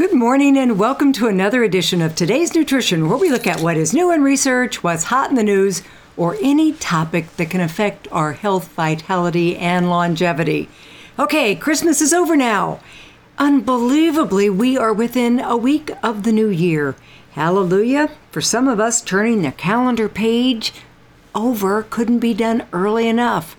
Good morning and welcome to another edition of Today's Nutrition, where we look at what is new in research, what's hot in the news, or any topic that can affect our health, vitality, and longevity. Okay, Christmas is over now. Unbelievably, we are within a week of the new year. Hallelujah. For some of us, turning the calendar page over couldn't be done early enough.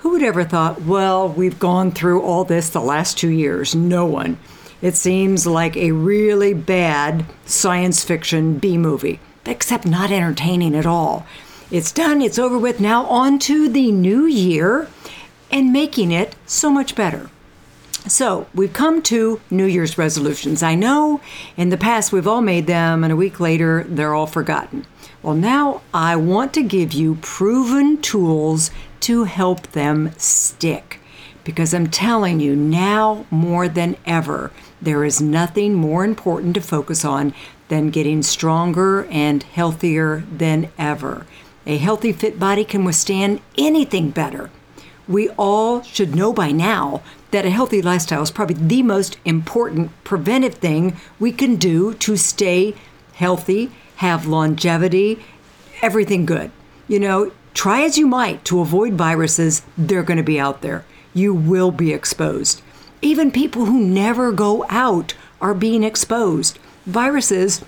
Who would ever thought, well, we've gone through all this the last two years? No one. It seems like a really bad science fiction B movie, except not entertaining at all. It's done, it's over with. Now, on to the new year and making it so much better. So, we've come to New Year's resolutions. I know in the past we've all made them, and a week later they're all forgotten. Well, now I want to give you proven tools to help them stick. Because I'm telling you, now more than ever, there is nothing more important to focus on than getting stronger and healthier than ever. A healthy, fit body can withstand anything better. We all should know by now that a healthy lifestyle is probably the most important preventive thing we can do to stay healthy, have longevity, everything good. You know, try as you might to avoid viruses, they're going to be out there you will be exposed. Even people who never go out are being exposed. Viruses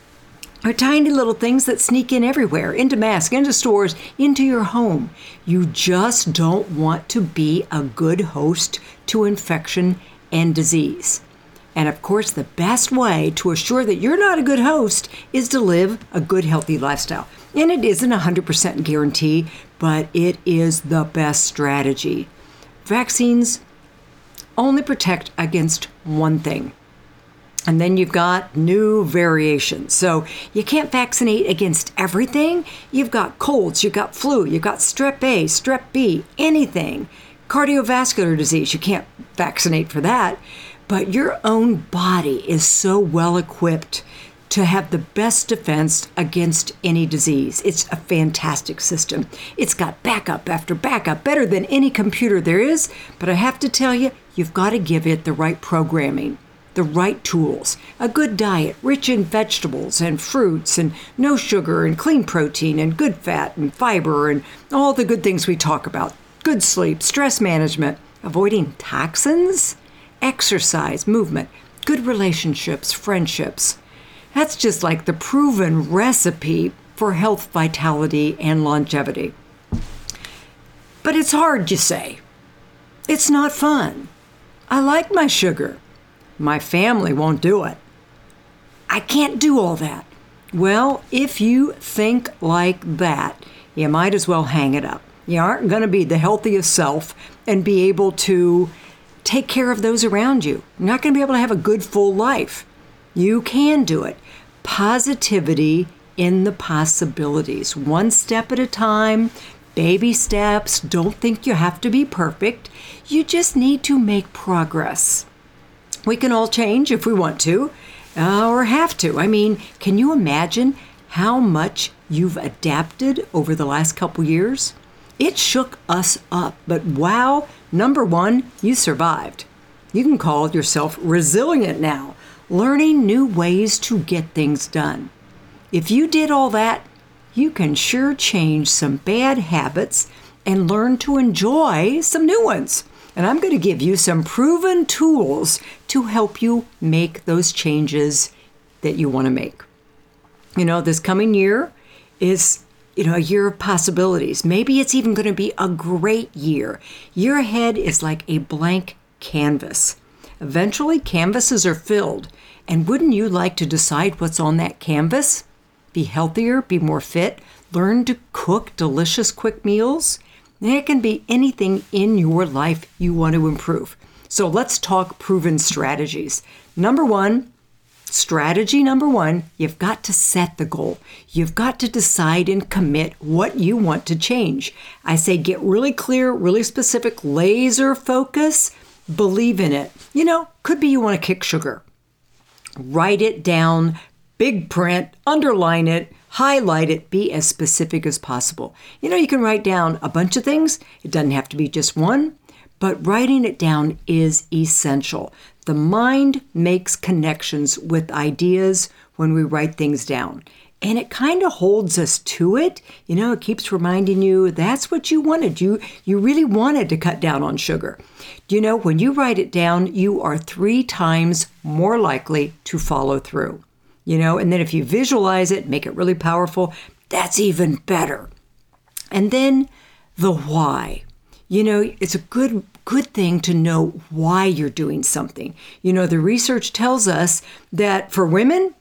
are tiny little things that sneak in everywhere into masks, into stores, into your home. You just don't want to be a good host to infection and disease. And of course, the best way to assure that you're not a good host is to live a good, healthy lifestyle. And it isn't a 100% guarantee, but it is the best strategy. Vaccines only protect against one thing. And then you've got new variations. So you can't vaccinate against everything. You've got colds, you've got flu, you've got strep A, strep B, anything. Cardiovascular disease, you can't vaccinate for that. But your own body is so well equipped to have the best defense against any disease. It's a fantastic system. It's got backup after backup, better than any computer there is. But I have to tell you, you've got to give it the right programming, the right tools, a good diet rich in vegetables and fruits, and no sugar, and clean protein, and good fat, and fiber, and all the good things we talk about. Good sleep, stress management, avoiding toxins, exercise, movement, good relationships, friendships that's just like the proven recipe for health, vitality, and longevity. But it's hard, you say. It's not fun. I like my sugar. My family won't do it. I can't do all that. Well, if you think like that, you might as well hang it up. You aren't going to be the healthiest self and be able to take care of those around you. You're not going to be able to have a good, full life. You can do it positivity in the possibilities, one step at a time, baby steps. Don't think you have to be perfect. You just need to make progress. We can all change if we want to uh, or have to. I mean, can you imagine how much you've adapted over the last couple years? It shook us up, but wow, number one, you survived. You can call yourself resilient now learning new ways to get things done. If you did all that, you can sure change some bad habits and learn to enjoy some new ones. And I'm going to give you some proven tools to help you make those changes that you want to make. You know, this coming year is, you know, a year of possibilities. Maybe it's even going to be a great year. Year ahead is like a blank canvas. Eventually, canvases are filled. And wouldn't you like to decide what's on that canvas? Be healthier, be more fit, learn to cook delicious quick meals? It can be anything in your life you want to improve. So let's talk proven strategies. Number one, strategy number one, you've got to set the goal. You've got to decide and commit what you want to change. I say get really clear, really specific, laser focus, believe in it. You know, could be you want to kick sugar. Write it down, big print, underline it, highlight it, be as specific as possible. You know, you can write down a bunch of things, it doesn't have to be just one, but writing it down is essential. The mind makes connections with ideas when we write things down. And it kind of holds us to it. You know, it keeps reminding you that's what you wanted. You you really wanted to cut down on sugar. You know, when you write it down, you are 3 times more likely to follow through. You know, and then if you visualize it, make it really powerful, that's even better. And then the why. You know, it's a good good thing to know why you're doing something. You know, the research tells us that for women,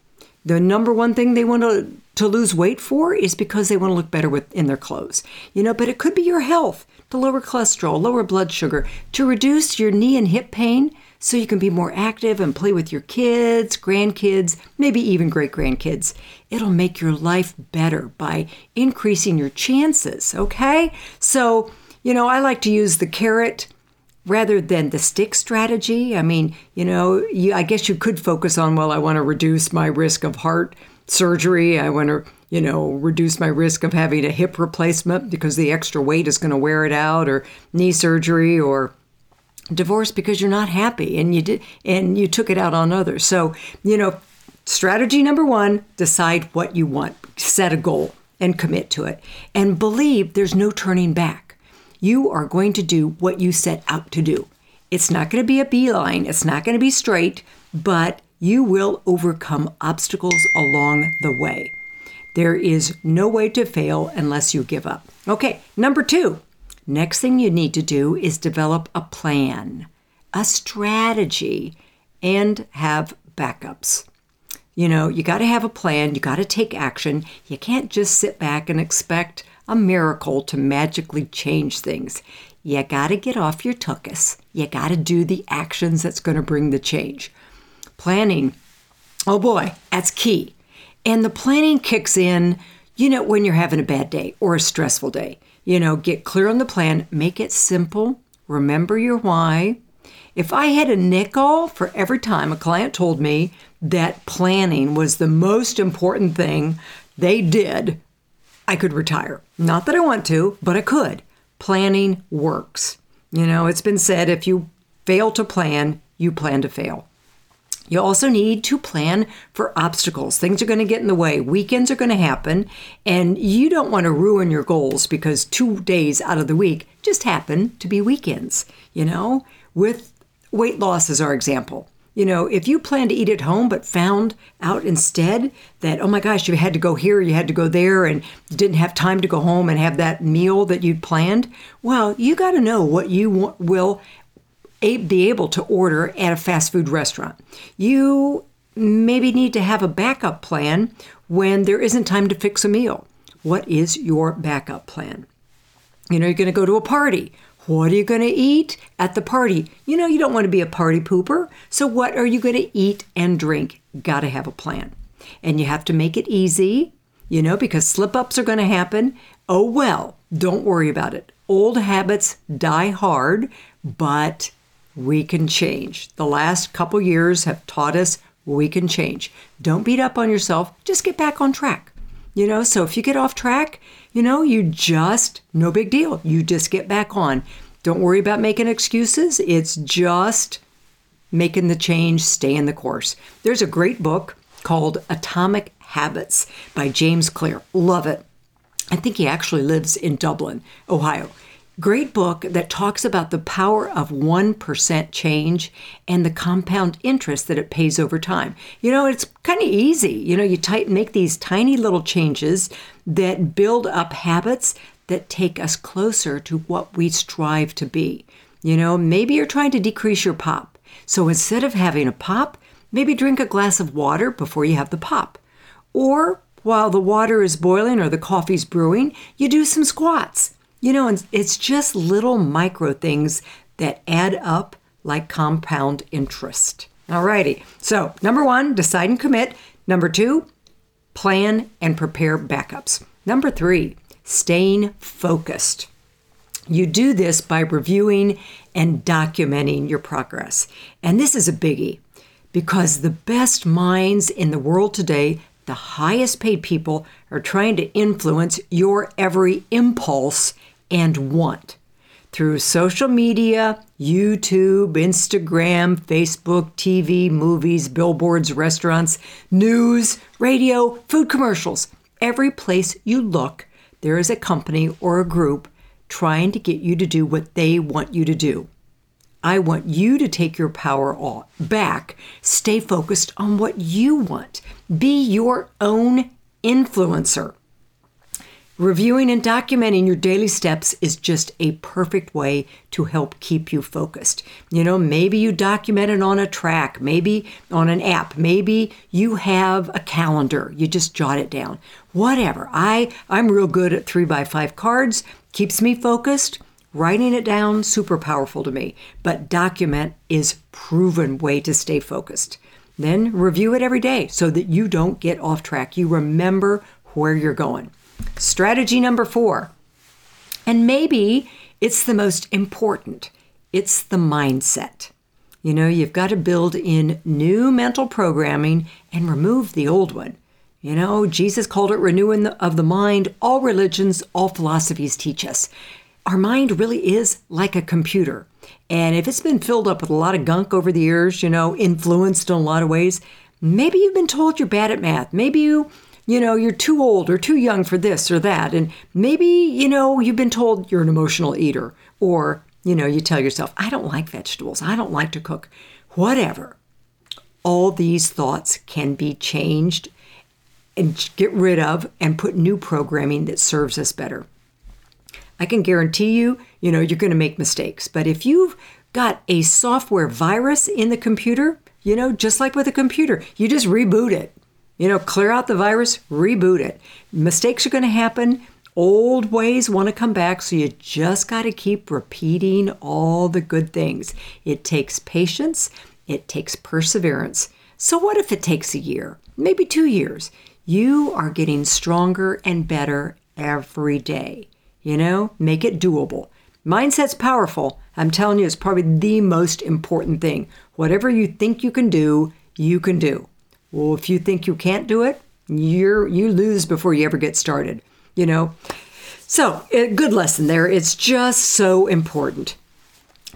the number one thing they want to, to lose weight for is because they want to look better with, in their clothes. You know, but it could be your health, to lower cholesterol, lower blood sugar, to reduce your knee and hip pain so you can be more active and play with your kids, grandkids, maybe even great grandkids. It'll make your life better by increasing your chances, okay? So, you know, I like to use the carrot rather than the stick strategy. I mean, you know, you, I guess you could focus on, well, I want to reduce my risk of heart surgery. I want to, you know, reduce my risk of having a hip replacement because the extra weight is going to wear it out, or knee surgery, or divorce because you're not happy and you did and you took it out on others. So, you know, strategy number 1, decide what you want. Set a goal and commit to it and believe there's no turning back you are going to do what you set out to do. It's not going to be a beeline, it's not going to be straight, but you will overcome obstacles along the way. There is no way to fail unless you give up. Okay, number two, next thing you need to do is develop a plan, a strategy, and have backups. You know, you got to have a plan, you got to take action. You can't just sit back and expect a miracle to magically change things. You got to get off your tuchus. You got to do the actions that's going to bring the change. Planning, oh boy, that's key. And the planning kicks in, you know, when you're having a bad day or a stressful day. You know, get clear on the plan, make it simple, remember your why. If I had a nickel for every time a client told me that planning was the most important thing they did I could retire. Not that I want to, but I could. Planning works. You know, it's been said if you fail to plan, you plan to fail. You also need to plan for obstacles. Things are going to get in the way. Weekends are going to happen, and you don't want to ruin your goals because two days out of the week just happen to be weekends. You know, with weight loss as our example. You know, if you plan to eat at home but found out instead that, oh my gosh, you had to go here, you had to go there, and didn't have time to go home and have that meal that you'd planned, well, you got to know what you want, will be able to order at a fast food restaurant. You maybe need to have a backup plan when there isn't time to fix a meal. What is your backup plan? You know, you're going to go to a party what are you going to eat at the party? You know, you don't want to be a party pooper. So, what are you going to eat and drink? Got to have a plan. And you have to make it easy, you know, because slip ups are going to happen. Oh, well, don't worry about it. Old habits die hard, but we can change. The last couple years have taught us we can change. Don't beat up on yourself, just get back on track. You know, so if you get off track, you know, you just, no big deal. You just get back on. Don't worry about making excuses. It's just making the change, stay in the course. There's a great book called Atomic Habits by James Clear. Love it. I think he actually lives in Dublin, Ohio. Great book that talks about the power of 1% change and the compound interest that it pays over time. You know, it's kind of easy. You know, you make these tiny little changes that build up habits that take us closer to what we strive to be. You know, maybe you're trying to decrease your pop. So instead of having a pop, maybe drink a glass of water before you have the pop. Or while the water is boiling or the coffee's brewing, you do some squats. You know, it's just little micro things that add up like compound interest. Alrighty. So, number one, decide and commit. Number two, plan and prepare backups. Number three, staying focused. You do this by reviewing and documenting your progress. And this is a biggie because the best minds in the world today, the highest paid people, are trying to influence your every impulse and want. through social media, YouTube, Instagram, Facebook, TV, movies, billboards, restaurants, news, radio, food commercials. Every place you look, there is a company or a group trying to get you to do what they want you to do. I want you to take your power back. Stay focused on what you want. Be your own influencer. Reviewing and documenting your daily steps is just a perfect way to help keep you focused. You know, maybe you document it on a track, maybe on an app, maybe you have a calendar, you just jot it down. Whatever. I I'm real good at 3 by 5 cards, keeps me focused. Writing it down super powerful to me, but document is proven way to stay focused. Then review it every day so that you don't get off track. You remember where you're going. Strategy number four, and maybe it's the most important, it's the mindset. You know, you've got to build in new mental programming and remove the old one. You know, Jesus called it renewing of the mind. All religions, all philosophies teach us. Our mind really is like a computer. And if it's been filled up with a lot of gunk over the years, you know, influenced in a lot of ways, maybe you've been told you're bad at math. Maybe you you know, you're too old or too young for this or that. And maybe, you know, you've been told you're an emotional eater. Or, you know, you tell yourself, I don't like vegetables. I don't like to cook. Whatever. All these thoughts can be changed and get rid of and put new programming that serves us better. I can guarantee you, you know, you're going to make mistakes. But if you've got a software virus in the computer, you know, just like with a computer, you just reboot it you know, clear out the virus, reboot it. Mistakes are going to happen. Old ways want to come back, so you just got to keep repeating all the good things. It takes patience, it takes perseverance. So, what if it takes a year, maybe two years? You are getting stronger and better every day. You know, make it doable. Mindset's powerful. I'm telling you, it's probably the most important thing. Whatever you think you can do, you can do. Well, if you think you can't do it, you're you lose before you ever get started, you know. So, a good lesson there. It's just so important.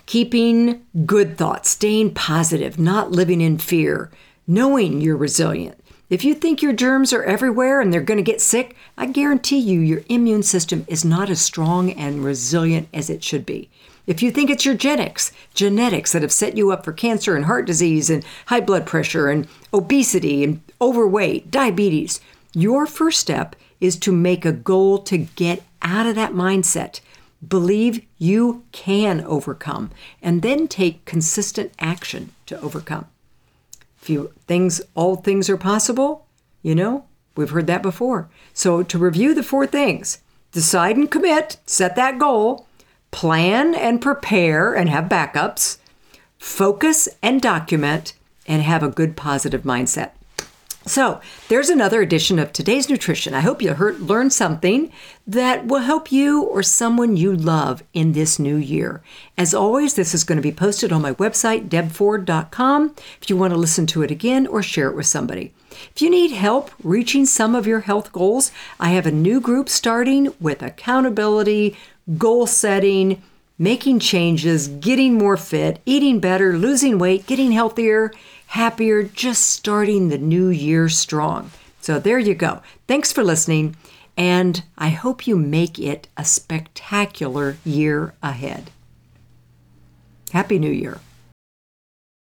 Keeping good thoughts, staying positive, not living in fear, knowing you're resilient. If you think your germs are everywhere and they're going to get sick, I guarantee you your immune system is not as strong and resilient as it should be. If you think it's your genetics, genetics that have set you up for cancer and heart disease and high blood pressure and obesity and overweight, diabetes, your first step is to make a goal to get out of that mindset. Believe you can overcome and then take consistent action to overcome. You things all things are possible, you know, we've heard that before. So to review the four things, decide and commit, set that goal, plan and prepare and have backups, focus and document, and have a good positive mindset. So, there's another edition of today's nutrition. I hope you heard, learned something that will help you or someone you love in this new year. As always, this is going to be posted on my website, debford.com, if you want to listen to it again or share it with somebody. If you need help reaching some of your health goals, I have a new group starting with accountability, goal setting, making changes, getting more fit, eating better, losing weight, getting healthier, happier, just starting the new year strong. So there you go. Thanks for listening, and I hope you make it a spectacular year ahead. Happy New Year.